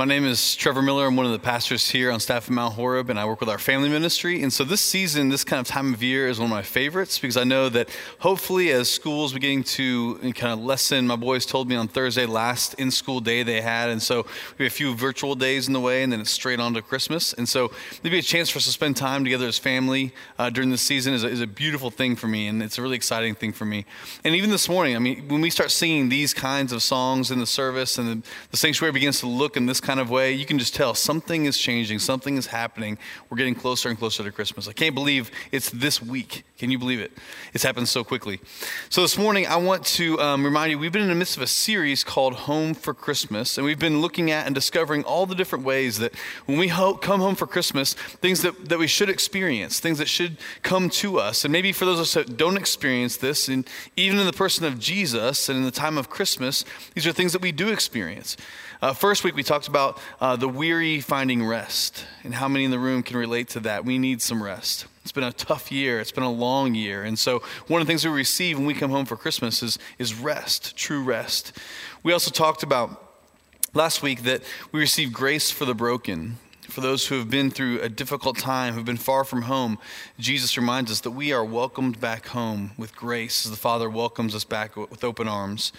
My name is Trevor Miller. I'm one of the pastors here on staff at Mount Horeb, and I work with our family ministry. And so this season, this kind of time of year is one of my favorites because I know that hopefully, as schools beginning to kind of lessen, my boys told me on Thursday, last in school day they had. And so we have a few virtual days in the way, and then it's straight on to Christmas. And so maybe a chance for us to spend time together as family uh, during this season is a, is a beautiful thing for me, and it's a really exciting thing for me. And even this morning, I mean, when we start singing these kinds of songs in the service and the, the sanctuary begins to look in this kind of way, you can just tell something is changing, something is happening. We're getting closer and closer to Christmas. I can't believe it's this week. Can you believe it? It's happened so quickly. So this morning, I want to um, remind you we've been in the midst of a series called Home for Christmas, and we've been looking at and discovering all the different ways that when we ho- come home for Christmas, things that, that we should experience, things that should come to us. And maybe for those of us that don't experience this, and even in the person of Jesus and in the time of Christmas, these are things that we do experience. Uh, first week, we talked about uh, the weary finding rest and how many in the room can relate to that. We need some rest. It's been a tough year, it's been a long year. And so, one of the things we receive when we come home for Christmas is, is rest, true rest. We also talked about last week that we receive grace for the broken. For those who have been through a difficult time, who've been far from home, Jesus reminds us that we are welcomed back home with grace as the Father welcomes us back with open arms.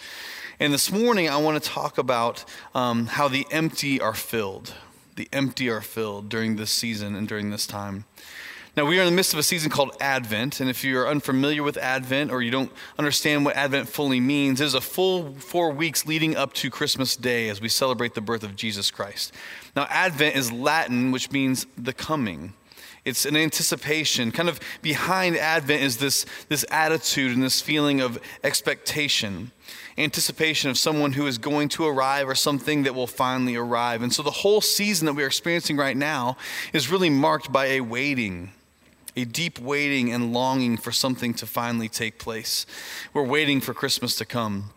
And this morning, I want to talk about um, how the empty are filled. The empty are filled during this season and during this time. Now, we are in the midst of a season called Advent, and if you're unfamiliar with Advent or you don't understand what Advent fully means, it is a full four weeks leading up to Christmas Day as we celebrate the birth of Jesus Christ. Now, Advent is Latin, which means the coming. It's an anticipation. Kind of behind Advent is this, this attitude and this feeling of expectation, anticipation of someone who is going to arrive or something that will finally arrive. And so the whole season that we are experiencing right now is really marked by a waiting, a deep waiting and longing for something to finally take place. We're waiting for Christmas to come.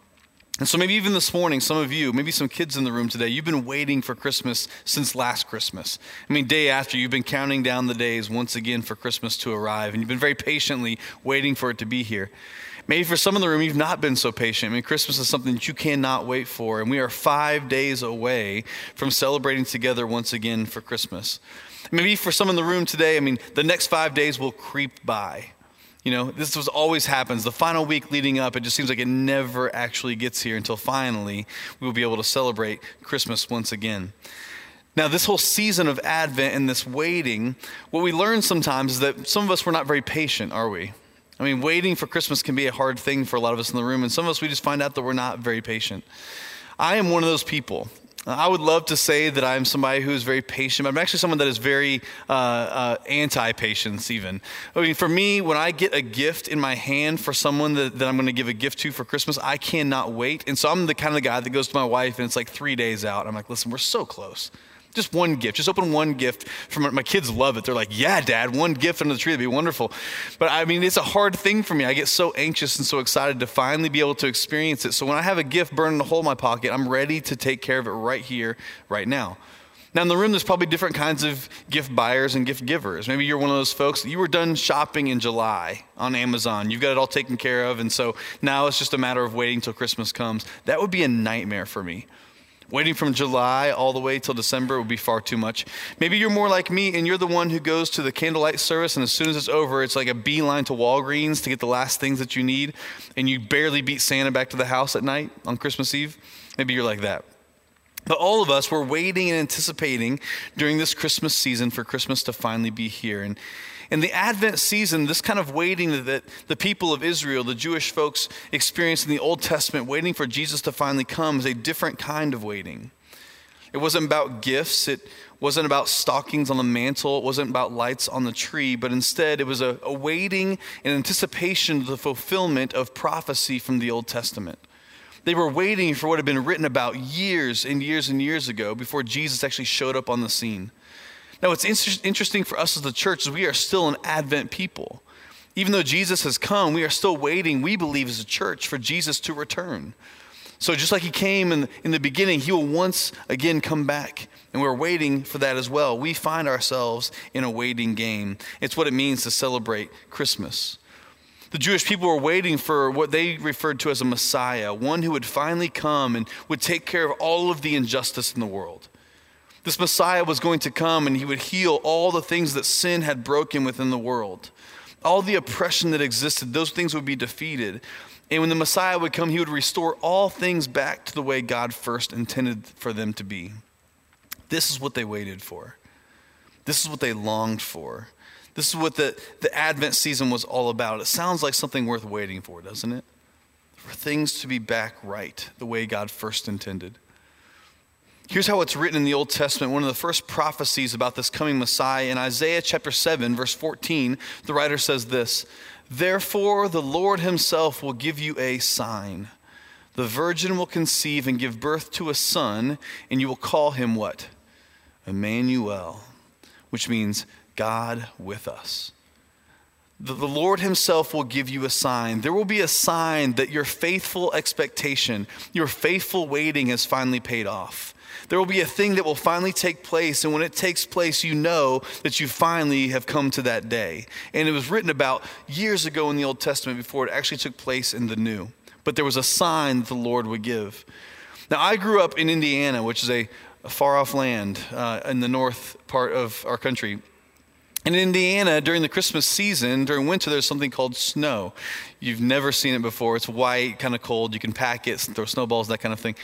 And so maybe even this morning, some of you, maybe some kids in the room today, you've been waiting for Christmas since last Christmas. I mean, day after, you've been counting down the days once again for Christmas to arrive, and you've been very patiently waiting for it to be here. Maybe for some in the room, you've not been so patient. I mean, Christmas is something that you cannot wait for, and we are five days away from celebrating together once again for Christmas. Maybe for some in the room today, I mean, the next five days will creep by. You know, this was always happens. The final week leading up, it just seems like it never actually gets here until finally we will be able to celebrate Christmas once again. Now, this whole season of Advent and this waiting, what we learn sometimes is that some of us were not very patient, are we? I mean, waiting for Christmas can be a hard thing for a lot of us in the room, and some of us we just find out that we're not very patient. I am one of those people. I would love to say that I'm somebody who is very patient, but I'm actually someone that is very uh, uh, anti patience, even. I mean, for me, when I get a gift in my hand for someone that, that I'm going to give a gift to for Christmas, I cannot wait. And so I'm the kind of guy that goes to my wife and it's like three days out. I'm like, listen, we're so close. Just one gift. Just open one gift. From my kids love it. They're like, "Yeah, Dad, one gift under the tree would be wonderful." But I mean, it's a hard thing for me. I get so anxious and so excited to finally be able to experience it. So when I have a gift burning a hole in my pocket, I'm ready to take care of it right here, right now. Now, in the room, there's probably different kinds of gift buyers and gift givers. Maybe you're one of those folks, you were done shopping in July on Amazon. You've got it all taken care of. And so now it's just a matter of waiting until Christmas comes. That would be a nightmare for me. Waiting from July all the way till December would be far too much. Maybe you're more like me and you're the one who goes to the candlelight service, and as soon as it's over, it's like a beeline to Walgreens to get the last things that you need, and you barely beat Santa back to the house at night on Christmas Eve. Maybe you're like that. But all of us were waiting and anticipating during this Christmas season for Christmas to finally be here. And in the Advent season, this kind of waiting that the people of Israel, the Jewish folks, experienced in the Old Testament, waiting for Jesus to finally come, is a different kind of waiting. It wasn't about gifts. It wasn't about stockings on the mantle. It wasn't about lights on the tree. But instead, it was a, a waiting in anticipation of the fulfillment of prophecy from the Old Testament. They were waiting for what had been written about years and years and years ago before Jesus actually showed up on the scene. Now, what's inter- interesting for us as the church is we are still an Advent people. Even though Jesus has come, we are still waiting, we believe as a church, for Jesus to return. So, just like he came in, in the beginning, he will once again come back. And we're waiting for that as well. We find ourselves in a waiting game. It's what it means to celebrate Christmas. The Jewish people were waiting for what they referred to as a Messiah, one who would finally come and would take care of all of the injustice in the world. This Messiah was going to come and he would heal all the things that sin had broken within the world. All the oppression that existed, those things would be defeated. And when the Messiah would come, he would restore all things back to the way God first intended for them to be. This is what they waited for. This is what they longed for. This is what the, the Advent season was all about. It sounds like something worth waiting for, doesn't it? For things to be back right the way God first intended. Here's how it's written in the Old Testament, one of the first prophecies about this coming Messiah. In Isaiah chapter 7, verse 14, the writer says this Therefore, the Lord himself will give you a sign. The virgin will conceive and give birth to a son, and you will call him what? Emmanuel, which means God with us. The, Lord Himself will give you a sign. There will be a sign that your faithful expectation, your faithful waiting has finally paid off. There will be a thing that will finally take place, and when it takes place, you know that you finally have come to that day. And it was written about years ago in the Old Testament before it actually took place in the New. But there was a sign that the Lord would give. Now, I grew up in Indiana, which is a, a far off land uh, in the north part of our country. In Indiana, during the Christmas season, during winter, there's something called snow. You've never seen it before. It's white, kind of cold. You can pack it, throw snowballs, that kind of thing.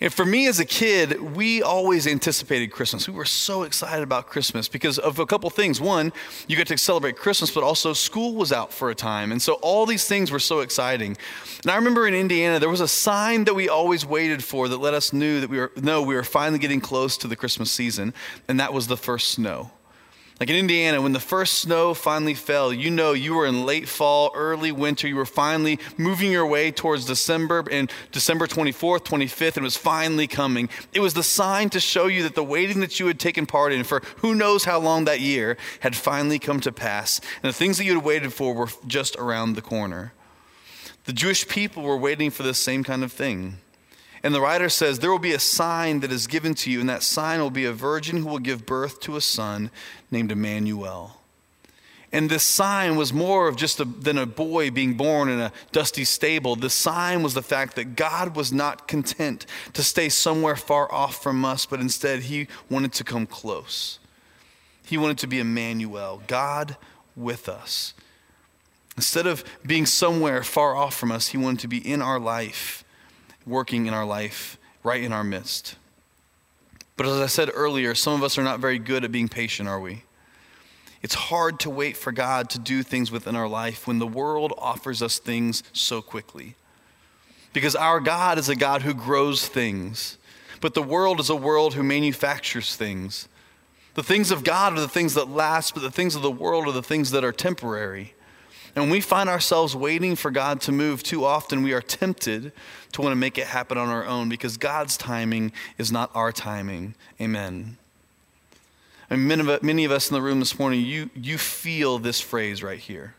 And for me as a kid, we always anticipated Christmas. We were so excited about Christmas because of a couple things. One, you get to celebrate Christmas, but also school was out for a time. And so all these things were so exciting. And I remember in Indiana, there was a sign that we always waited for that let us knew that we were no, we were finally getting close to the Christmas season, and that was the first snow. Like in Indiana, when the first snow finally fell, you know you were in late fall, early winter. You were finally moving your way towards December and December 24th, 25th, and it was finally coming. It was the sign to show you that the waiting that you had taken part in for who knows how long that year had finally come to pass. And the things that you had waited for were just around the corner. The Jewish people were waiting for the same kind of thing. And the writer says, There will be a sign that is given to you, and that sign will be a virgin who will give birth to a son named Emmanuel. And this sign was more of just a, than a boy being born in a dusty stable. The sign was the fact that God was not content to stay somewhere far off from us, but instead he wanted to come close. He wanted to be Emmanuel, God with us. Instead of being somewhere far off from us, he wanted to be in our life working in our life, right in our midst. But as I said earlier, some of us are not very good at being patient, are we? It's hard to wait for God to do things within our life when the world offers us things so quickly. Because our God is a God who grows things, but the world is a world who manufactures things. The things of God are the things that last, but the things of the world are the things that are temporary. And when we find ourselves waiting for God to move too often, we are tempted to want to make it happen on our own because God's timing is not our timing. Amen. And many of, many of us in the room this morning, you, you feel this phrase right here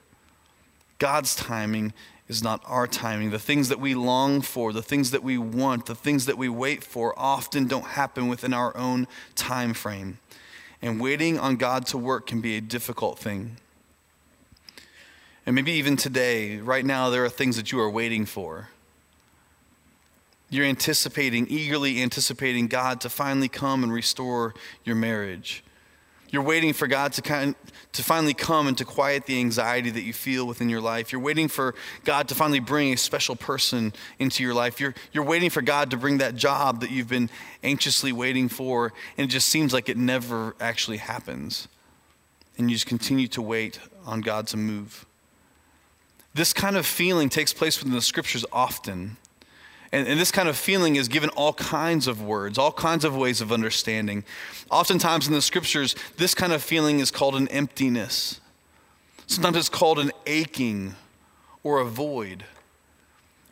God's timing is not our timing. The things that we long for, the things that we want, the things that we wait for often don't happen within our own time frame. And waiting on God to work can be a difficult thing. And maybe even today, right now, there are things that you are waiting for. You're anticipating, eagerly anticipating God to finally come and restore your marriage. You're waiting for God to, kind, to finally come and to quiet the anxiety that you feel within your life. You're waiting for God to finally bring a special person into your life. You're, you're waiting for God to bring that job that you've been anxiously waiting for, and it just seems like it never actually happens. And you just continue to wait on God to move. This kind of feeling takes place within the scriptures often. And, and, this kind of feeling is given all kinds of words, all kinds of ways of understanding. Oftentimes in the scriptures, this kind of feeling is called an emptiness. Sometimes it's called an aching or a void.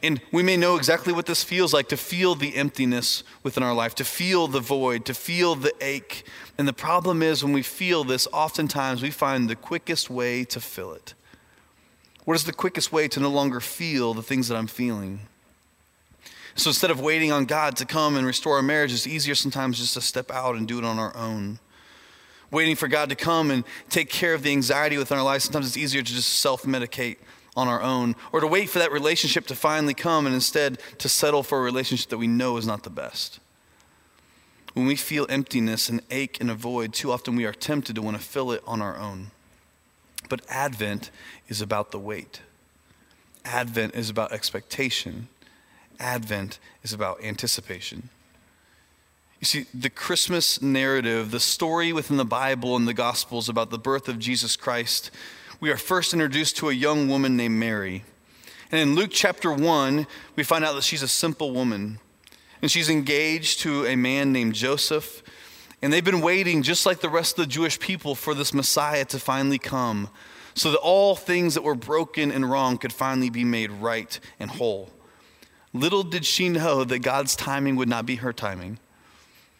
And we may know exactly what this feels like to feel the emptiness within our life, to feel the void, to feel the ache. And the problem is, when we feel this, oftentimes we find the quickest way to fill it. What is the quickest way to no longer feel the things that I'm feeling? So instead of waiting on God to come and restore our marriage, it's easier sometimes just to step out and do it on our own. Waiting for God to come and take care of the anxiety within our lives, sometimes it's easier to just self medicate on our own or to wait for that relationship to finally come and instead to settle for a relationship that we know is not the best. When we feel emptiness and ache and a void, too often we are tempted to want to fill it on our own. But Advent is about the wait. Advent is about expectation. Advent is about anticipation. You see, the Christmas narrative, the story within the Bible and the Gospels about the birth of Jesus Christ, we are first introduced to a young woman named Mary. And in Luke chapter 1, we find out that she's a simple woman. And she's engaged to a man named Joseph. And they've been waiting, just like the rest of the Jewish people, for this Messiah to finally come so that all things that were broken and wrong could finally be made right and whole. Little did she know that God's timing would not be her timing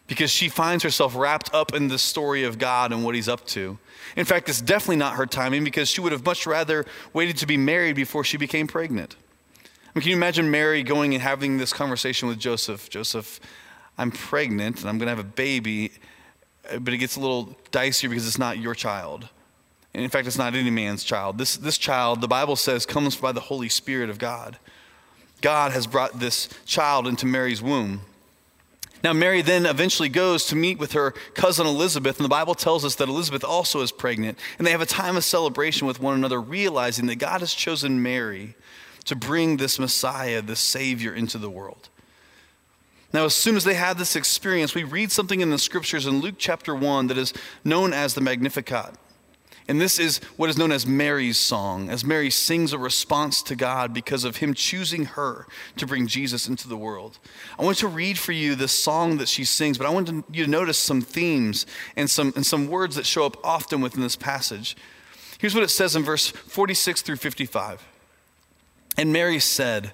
because she finds herself wrapped up in the story of God and what he's up to. In fact, it's definitely not her timing because she would have much rather waited to be married before she became pregnant. I mean, can you imagine Mary going and having this conversation with Joseph? Joseph, I'm pregnant and I'm going to have a baby, uh, but it gets a little dicier because it's not your child. And in fact, it's not any man's child. This, this child, the Bible says, comes by the Holy Spirit of God. God has brought this child into Mary's womb. Now, Mary then eventually goes to meet with her cousin Elizabeth, and the Bible tells us that Elizabeth also is pregnant, and they have a time of celebration with one another, realizing that God has chosen Mary to bring this Messiah, this Savior, into the world. Now, as soon as they had this experience, we read something in the scriptures in Luke chapter 1 that is known as the Magnificat. And this is what is known as Mary's song, as Mary sings a response to God because of him choosing her to bring Jesus into the world. I want to read for you this song that she sings, but I want you to notice some themes and some, and some words that show up often within this passage. Here's what it says in verse 46 through 55. And Mary said,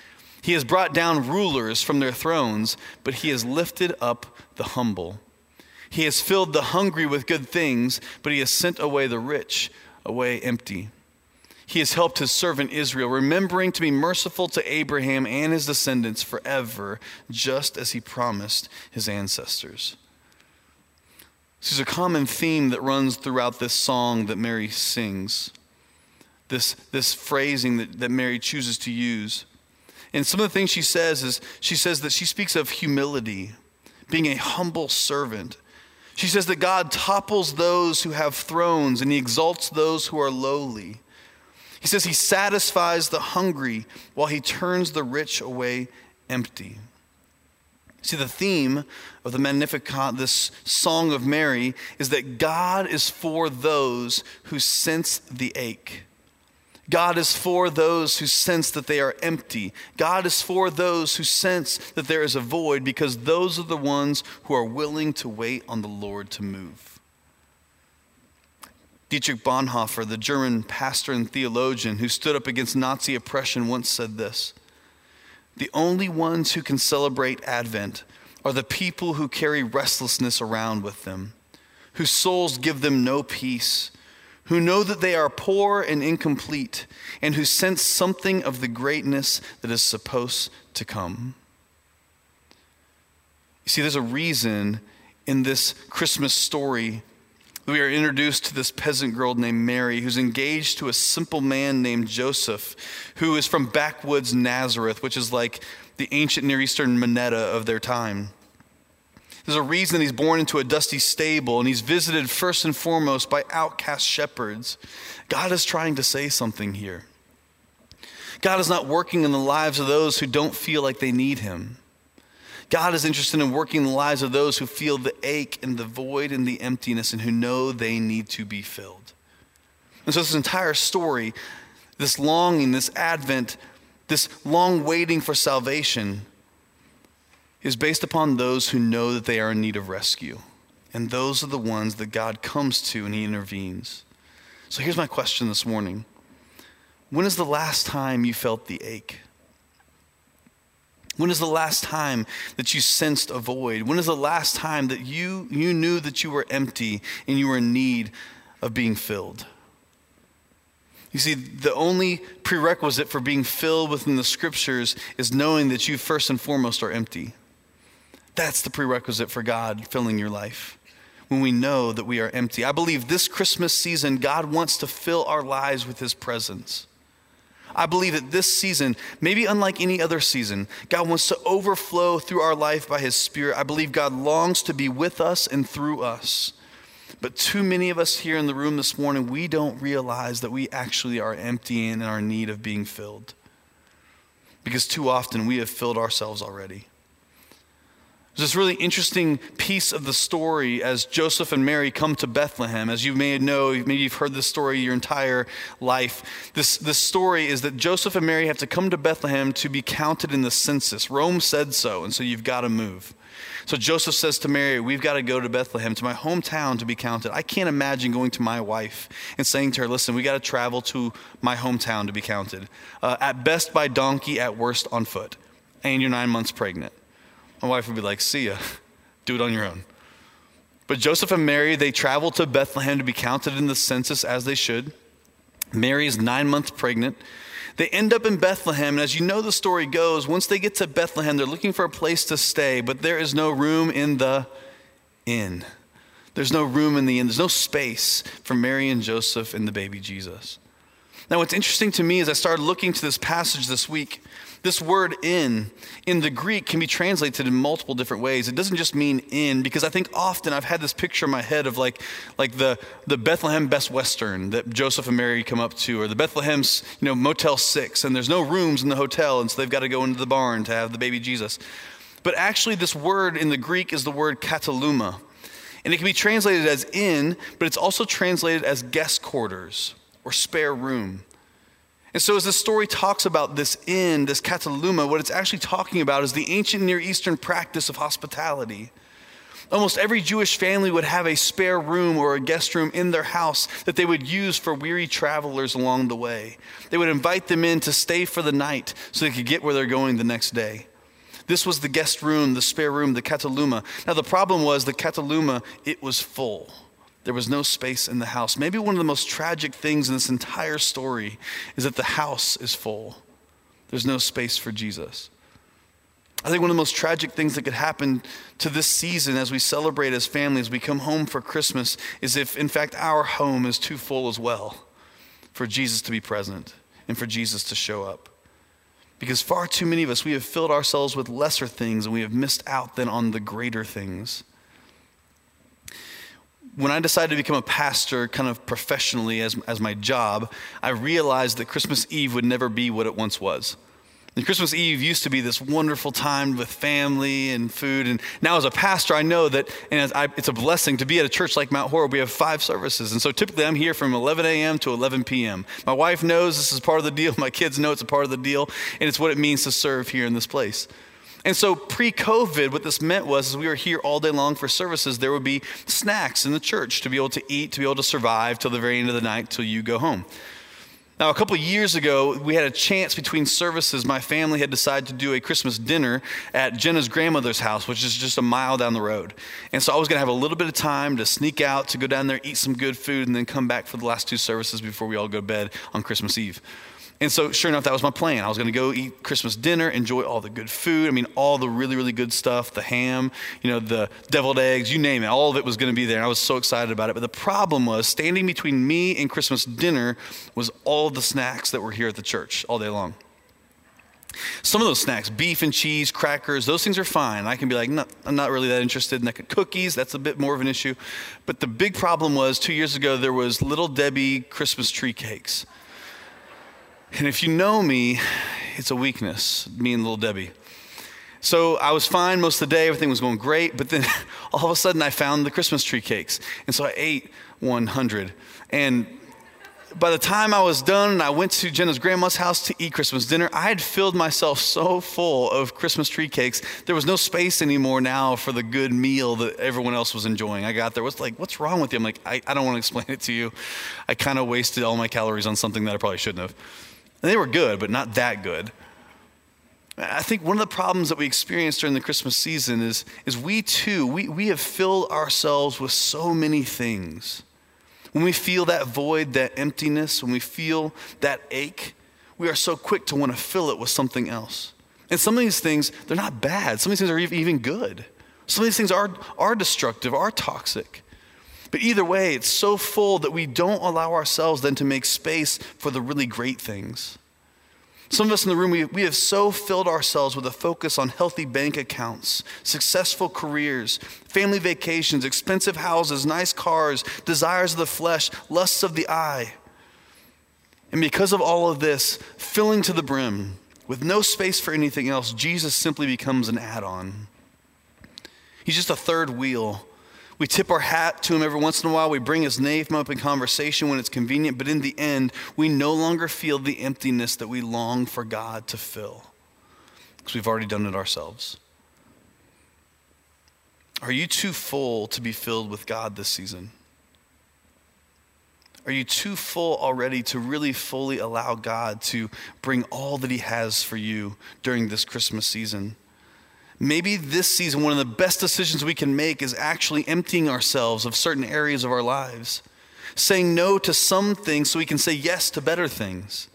He has brought down rulers from their thrones, but he has lifted up the humble. He has filled the hungry with good things, but he has sent away the rich away empty. He has helped his servant Israel, remembering to be merciful to Abraham and his descendants forever, just as he promised his ancestors. This is a common theme that runs throughout this song that Mary sings. This, this phrasing that, that Mary chooses to use. And some of the things she says is she says that she speaks of humility, being a humble servant. She says that God topples those who have thrones and he exalts those who are lowly. He says he satisfies the hungry while he turns the rich away empty. See, the theme of the Magnificat, this song of Mary, is that God is for those who sense the ache. God is for those who sense that they are empty. God is for those who sense that there is a void because those are the ones who are willing to wait on the Lord to move. Dietrich Bonhoeffer, the German pastor and theologian who stood up against Nazi oppression, once said this The only ones who can celebrate Advent are the people who carry restlessness around with them, whose souls give them no peace who know that they are poor and incomplete, and who sense something of the greatness that is supposed to come. You see, there's a reason in this Christmas story that we are introduced to this peasant girl named Mary who's engaged to a simple man named Joseph who is from backwoods Nazareth, which is like the ancient Near Eastern Minetta of their time. There's a reason that he's born into a dusty stable and he's visited first and foremost by outcast shepherds. God is trying to say something here. God is not working in the lives of those who don't feel like they need him. God is interested in working in the lives of those who feel the ache and the void and the emptiness and who know they need to be filled. And so, this entire story, this longing, this advent, this long waiting for salvation, is based upon those who know that they are in need of rescue. And those are the ones that God comes to and He intervenes. So here's my question this morning When is the last time you felt the ache? When is the last time that you sensed a void? When is the last time that you, you knew that you were empty and you were in need of being filled? You see, the only prerequisite for being filled within the scriptures is knowing that you first and foremost are empty. That's the prerequisite for God filling your life when we know that we are empty. I believe this Christmas season, God wants to fill our lives with His presence. I believe that this season, maybe unlike any other season, God wants to overflow through our life by His Spirit. I believe God longs to be with us and through us. But too many of us here in the room this morning, we don't realize that we actually are empty and in our need of being filled. Because too often we have filled ourselves already. There's this really interesting piece of the story as Joseph and Mary come to Bethlehem. As you may know, maybe you've heard this story your entire life. This, this story is that Joseph and Mary have to come to Bethlehem to be counted in the census. Rome said so, and so you've got to move. So Joseph says to Mary, We've got to go to Bethlehem, to my hometown to be counted. I can't imagine going to my wife and saying to her, Listen, we got to travel to my hometown to be counted. Uh, at best by donkey, at worst on foot. And you're nine months pregnant. My wife would be like, See ya, do it on your own. But Joseph and Mary, they travel to Bethlehem to be counted in the census as they should. Mary is nine months pregnant. They end up in Bethlehem, and as you know the story goes, once they get to Bethlehem, they're looking for a place to stay, but there is no room in the inn. There's no room in the inn. There's no space for Mary and Joseph and the baby Jesus. Now, what's interesting to me is I started looking to this passage this week this word in, in the Greek, can be translated in multiple different ways. It doesn't just mean in, because I think often I've had this picture in my head of like, like the, the Bethlehem Best Western that Joseph and Mary come up to, or the Bethlehem's you know, Motel 6, and there's no rooms in the hotel, and so they've got to go into the barn to have the baby Jesus. But actually, this word in the Greek is the word kataluma. And it can be translated as in, but it's also translated as guest quarters or spare room. And so, as the story talks about this inn, this kataluma, what it's actually talking about is the ancient Near Eastern practice of hospitality. Almost every Jewish family would have a spare room or a guest room in their house that they would use for weary travelers along the way. They would invite them in to stay for the night so they could get where they're going the next day. This was the guest room, the spare room, the kataluma. Now, the problem was the kataluma, it was full. There was no space in the house. Maybe one of the most tragic things in this entire story is that the house is full. There's no space for Jesus. I think one of the most tragic things that could happen to this season as we celebrate as families, we come home for Christmas, is if in fact our home is too full as well for Jesus to be present and for Jesus to show up. Because far too many of us, we have filled ourselves with lesser things and we have missed out then on the greater things when I decided to become a pastor kind of professionally as, as my job, I realized that Christmas Eve would never be what it once was. And Christmas Eve used to be this wonderful time with family and food. And now, as a pastor, I know that and I, it's a blessing to be at a church like Mount Horeb. We have five services. And so typically I'm here from 11 a.m. to 11 p.m. My wife knows this is part of the deal. My kids know it's a part of the deal. And it's what it means to serve here in this place. And so, pre COVID, what this meant was we were here all day long for services. There would be snacks in the church to be able to eat, to be able to survive till the very end of the night, till you go home. Now, a couple years ago, we had a chance between services. My family had decided to do a Christmas dinner at Jenna's grandmother's house, which is just a mile down the road. And so I was going to have a little bit of time to sneak out, to go down there, eat some good food, and then come back for the last two services before we all go to bed on Christmas Eve. And so, sure enough, that was my plan. I was going to go eat Christmas dinner, enjoy all the good food. I mean, all the really, really good stuff the ham, you know, the deviled eggs, you name it. All of it was going to be there. And I was so excited about it. But the problem was, standing between me and Christmas dinner was all the snacks that were here at the church all day long. Some of those snacks, beef and cheese, crackers, those things are fine. I can be like, no, I'm not really that interested in that. Cookies, that's a bit more of an issue. But the big problem was two years ago, there was Little Debbie Christmas tree cakes. And if you know me, it's a weakness, me and little Debbie. So I was fine most of the day, everything was going great, but then all of a sudden I found the Christmas tree cakes. And so I ate 100. And by the time I was done and I went to Jenna's grandma's house to eat Christmas dinner, I had filled myself so full of Christmas tree cakes. There was no space anymore now for the good meal that everyone else was enjoying. I got there, was like, what's wrong with you? I'm like, I, I don't want to explain it to you. I kind of wasted all my calories on something that I probably shouldn't have. And they were good, but not that good. I think one of the problems that we experience during the Christmas season is, is we too, we, we have filled ourselves with so many things. When we feel that void, that emptiness, when we feel that ache, we are so quick to want to fill it with something else. And some of these things, they're not bad. Some of these things are even good. Some of these things are, are destructive, are toxic. But either way, it's so full that we don't allow ourselves then to make space for the really great things. Some of us in the room, we, we have so filled ourselves with a focus on healthy bank accounts, successful careers, family vacations, expensive houses, nice cars, desires of the flesh, lusts of the eye. And because of all of this, filling to the brim, with no space for anything else, Jesus simply becomes an add on. He's just a third wheel we tip our hat to him every once in a while. We bring his name up in conversation when it's convenient. But in the end, we no longer feel the emptiness that we long for God to fill because we've already done it ourselves. Are you too full to be filled with God this season? Are you too full already to really fully allow God to bring all that He has for you during this Christmas season? Maybe this season, one of the best decisions we can make is actually emptying ourselves of certain areas of our lives, saying no to some things so we can say yes to better things.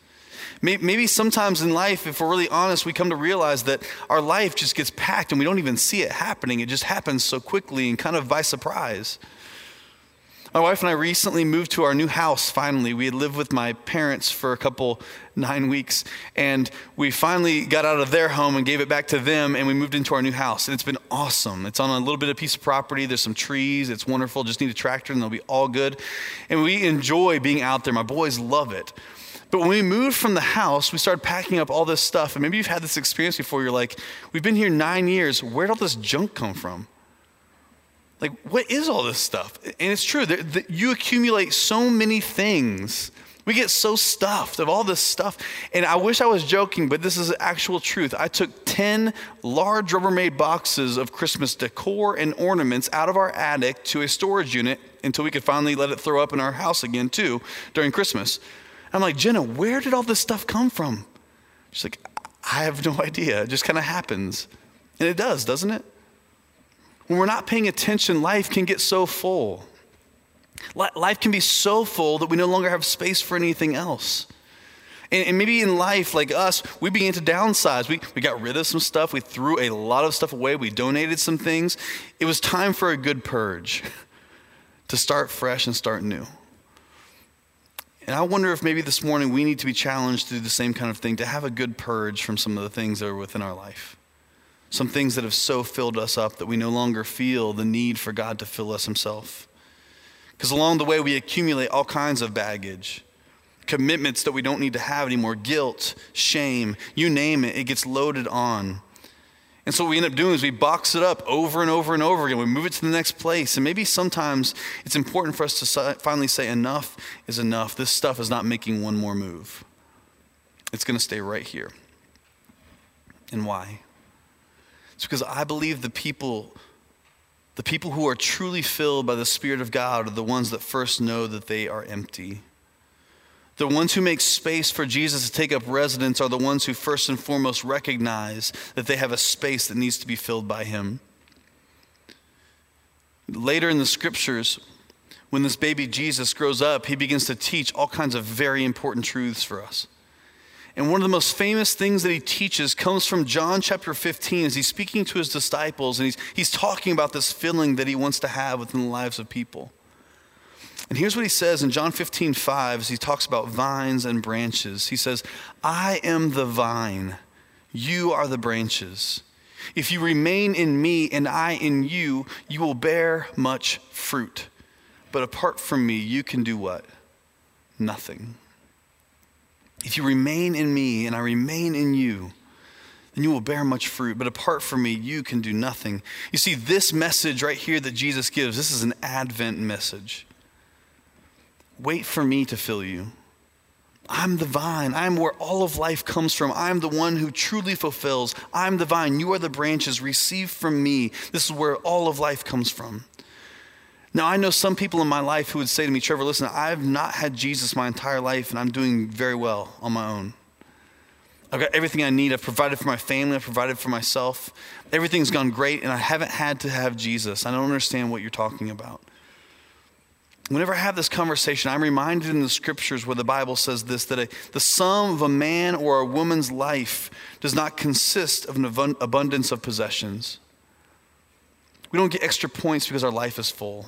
Maybe sometimes in life, if we're really honest, we come to realize that our life just gets packed and we don't even see it happening. It just happens so quickly and kind of by surprise. My wife and I recently moved to our new house finally. We had lived with my parents for a couple, nine weeks, and we finally got out of their home and gave it back to them, and we moved into our new house. And it's been awesome. It's on a little bit of piece of property. There's some trees. It's wonderful. Just need a tractor, and they'll be all good. And we enjoy being out there. My boys love it. But when we moved from the house, we started packing up all this stuff. And maybe you've had this experience before. You're like, we've been here nine years. Where'd all this junk come from? Like, what is all this stuff? And it's true, that you accumulate so many things. We get so stuffed of all this stuff. And I wish I was joking, but this is actual truth. I took 10 large Rubbermaid boxes of Christmas decor and ornaments out of our attic to a storage unit until we could finally let it throw up in our house again, too, during Christmas. I'm like, Jenna, where did all this stuff come from? She's like, I have no idea. It just kind of happens. And it does, doesn't it? When we're not paying attention, life can get so full. Life can be so full that we no longer have space for anything else. And, and, maybe in life, like us, we began to downsize. We, we got rid of some stuff. We threw a lot of stuff away. We donated some things. It was time for a good purge to start fresh and start new. And I wonder if maybe this morning we need to be challenged to do the same kind of thing, to have a good purge from some of the things that are within our life some things that have so filled us up that we no longer feel the need for God to fill us Himself. Because along the way, we accumulate all kinds of baggage, commitments that we don't need to have anymore, guilt, shame, you name it, it gets loaded on. And so what we end up doing is we box it up over and over and over again. We move it to the next place. And maybe sometimes it's important for us to finally say, enough is enough. This stuff is not making one more move. It's going to stay right here. And why? It's because I believe the people, the people who are truly filled by the Spirit of God are the ones that first know that they are empty. The ones who make space for Jesus to take up residence are the ones who first and foremost recognize that they have a space that needs to be filled by Him. Later in the scriptures, when this baby Jesus grows up, he begins to teach all kinds of very important truths for us. And one of the most famous things that he teaches comes from John chapter 15 as he's speaking to his disciples and he's, he's talking about this feeling that he wants to have within the lives of people. And here's what he says in John 15, 5, as he talks about vines and branches. He says, I am the vine, you are the branches. If you remain in me and I in you, you will bear much fruit. But apart from me, you can do what? Nothing. If you remain in me and I remain in you, then you will bear much fruit. But apart from me, you can do nothing. You see, this message right here that Jesus gives, this is an Advent message. Wait for me to fill you. I'm the vine. I'm where all of life comes from. I'm the one who truly fulfills. I'm the vine. You are the branches. Receive from me. This is where all of life comes from. Now, I know some people in my life who would say to me, Trevor, listen, I've not had Jesus my entire life and I'm doing very well on my own. I've got everything I need. I've provided for my family. I've provided for myself. Everything's gone great, and I haven't had to have Jesus. I don't understand what you're talking about. Whenever I have this conversation, I'm reminded in the scriptures where the Bible says this that a, the sum of a man or a woman's life does not consist of an abundance of possessions. We don't get extra points because our life is full.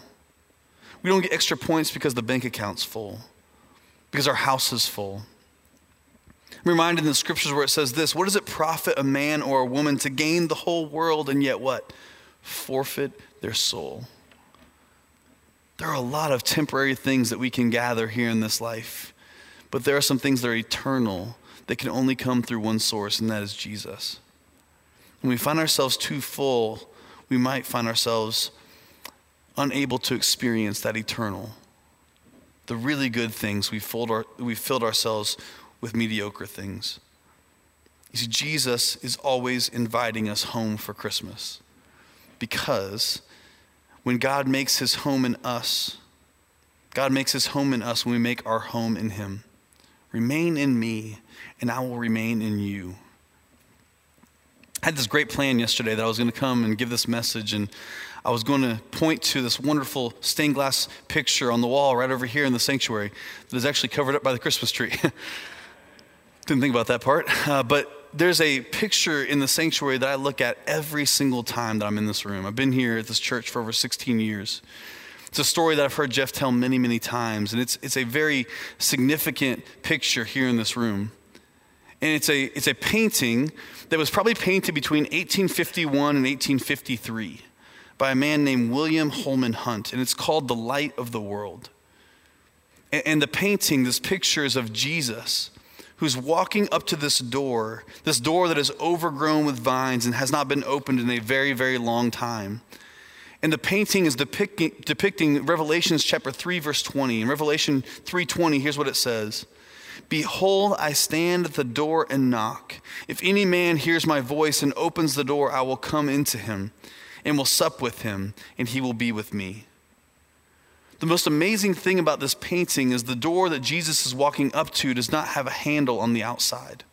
We don't get extra points because the bank account's full, because our house is full. I'm reminded in the scriptures where it says this What does it profit a man or a woman to gain the whole world and yet what? Forfeit their soul. There are a lot of temporary things that we can gather here in this life, but there are some things that are eternal that can only come through one source, and that is Jesus. When we find ourselves too full, we might find ourselves unable to experience that eternal. The really good things, we filled, our, we filled ourselves with mediocre things. You see, Jesus is always inviting us home for Christmas because when God makes his home in us, God makes his home in us when we make our home in him. Remain in me, and I will remain in you. I had this great plan yesterday that I was going to come and give this message, and I was going to point to this wonderful stained glass picture on the wall right over here in the sanctuary that is actually covered up by the Christmas tree. Didn't think about that part. Uh, but there's a picture in the sanctuary that I look at every single time that I'm in this room. I've been here at this church for over 16 years. It's a story that I've heard Jeff tell many, many times, and it's, it's a very significant picture here in this room. And it's a, it's a painting that was probably painted between 1851 and 1853 by a man named William Holman Hunt, and it's called The Light of the World. And, and the painting, this picture is of Jesus who's walking up to this door, this door that is overgrown with vines and has not been opened in a very, very long time. And the painting is depicting, depicting Revelations chapter 3, verse 20. In Revelation 3:20, here's what it says. Behold, I stand at the door and knock. If any man hears my voice and opens the door, I will come into him and will sup with him, and he will be with me. The most amazing thing about this painting is the door that Jesus is walking up to does not have a handle on the outside.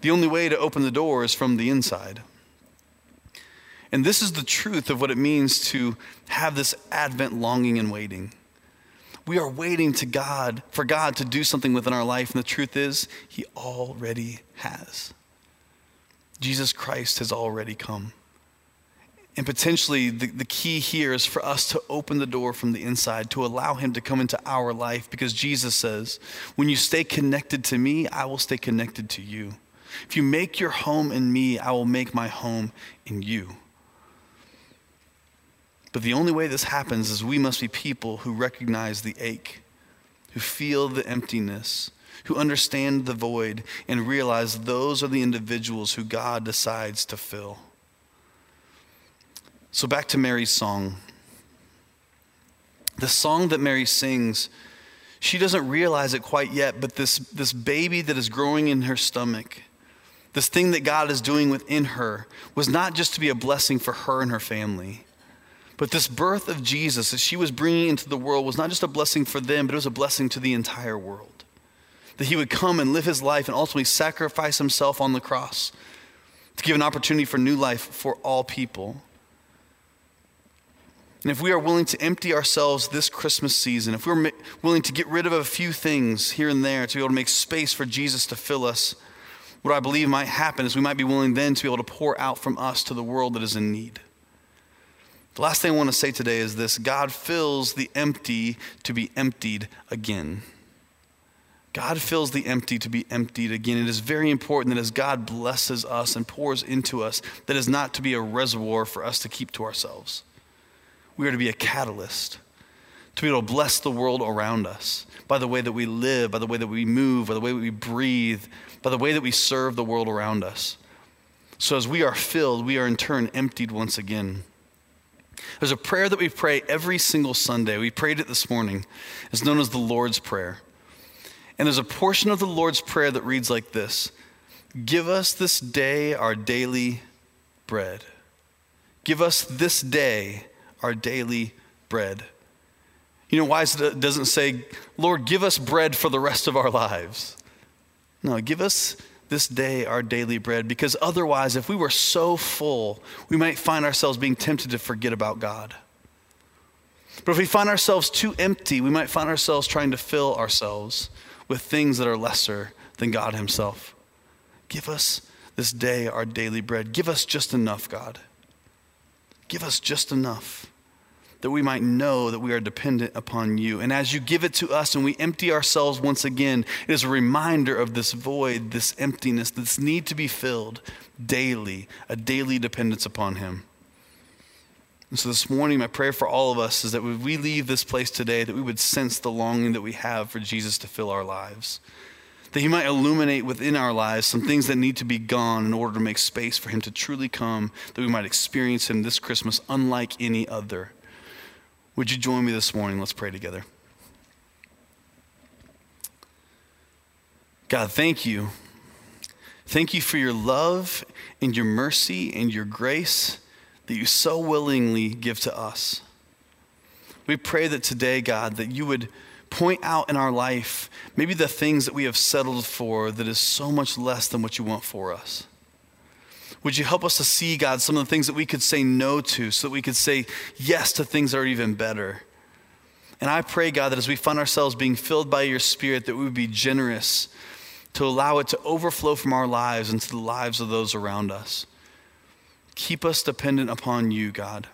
The only way to open the door is from the inside. And this is the truth of what it means to have this Advent longing and waiting. We are waiting to God for God to do something within our life, and the truth is, He already has. Jesus Christ has already come. And potentially, the, the key here is for us to open the door from the inside, to allow Him to come into our life, because Jesus says, When you stay connected to me, I will stay connected to you. If you make your home in me, I will make my home in you. But the only way this happens is we must be people who recognize the ache, who feel the emptiness, who understand the void, and realize those are the individuals who God decides to fill. So back to Mary's song. The song that Mary sings, she doesn't realize it quite yet, but this, this baby that is growing in her stomach, this thing that God is doing within her, was not just to be a blessing for her and her family. But this birth of Jesus that she was bringing into the world was not just a blessing for them, but it was a blessing to the entire world. That he would come and live his life and ultimately sacrifice himself on the cross to give an opportunity for new life for all people. And if we are willing to empty ourselves this Christmas season, if we're willing to get rid of a few things here and there to be able to make space for Jesus to fill us, what I believe might happen is we might be willing then to be able to pour out from us to the world that is in need. The last thing I want to say today is this God fills the empty to be emptied again. God fills the empty to be emptied again. It is very important that as God blesses us and pours into us, that is not to be a reservoir for us to keep to ourselves. We are to be a catalyst to be able to bless the world around us by the way that we live, by the way that we move, by the way that we breathe, by the way that we serve the world around us. So as we are filled, we are in turn emptied once again. There's a prayer that we pray every single Sunday. We prayed it this morning. It's known as the Lord's Prayer. And there's a portion of the Lord's Prayer that reads like this Give us this day our daily bread. Give us this day our daily bread. You know why it doesn't say, Lord, give us bread for the rest of our lives? No, give us this day our daily bread. Because otherwise, if we were so full, we might find ourselves being tempted to forget about God. But if we find ourselves too empty, we might find ourselves trying to fill ourselves with things that are lesser than God Himself. Give us this day our daily bread. Give us just enough, God. Give us just enough that we might know that we are dependent upon you. And as you give it to us and we empty ourselves once again, it is a reminder of this void, this emptiness, this need to be filled daily, a daily dependence upon Him. And so this morning, my prayer for all of us is that when we leave this place today, that we would sense the longing that we have for Jesus to fill our lives. That he might illuminate within our lives some things that need to be gone in order to make space for him to truly come, that we might experience him this Christmas unlike any other. Would you join me this morning? Let's pray together. God, thank you. Thank you for your love and your mercy and your grace that you so willingly give to us. We pray that today, God, that you would point out in our life maybe the things that we have settled for that is so much less than what you want for us. Would you help us to see, God, some of the things that we could say no to so that we could say yes to things that are even better? And I pray, God, that as we find ourselves being filled by your Spirit, that we would be generous to allow it to overflow from our lives into the lives of those around us. Keep us dependent upon you, God.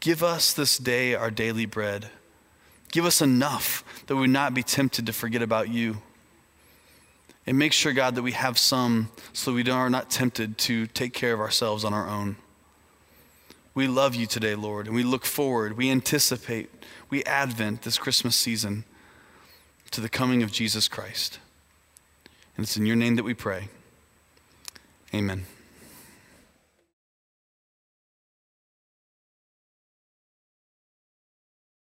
Give us this day our daily bread. Give us enough that we would not be tempted to forget about you. And make sure, God, that we have some so we are not tempted to take care of ourselves on our own. We love you today, Lord, and we look forward, we anticipate, we advent this Christmas season to the coming of Jesus Christ. And it's in your name that we pray. Amen.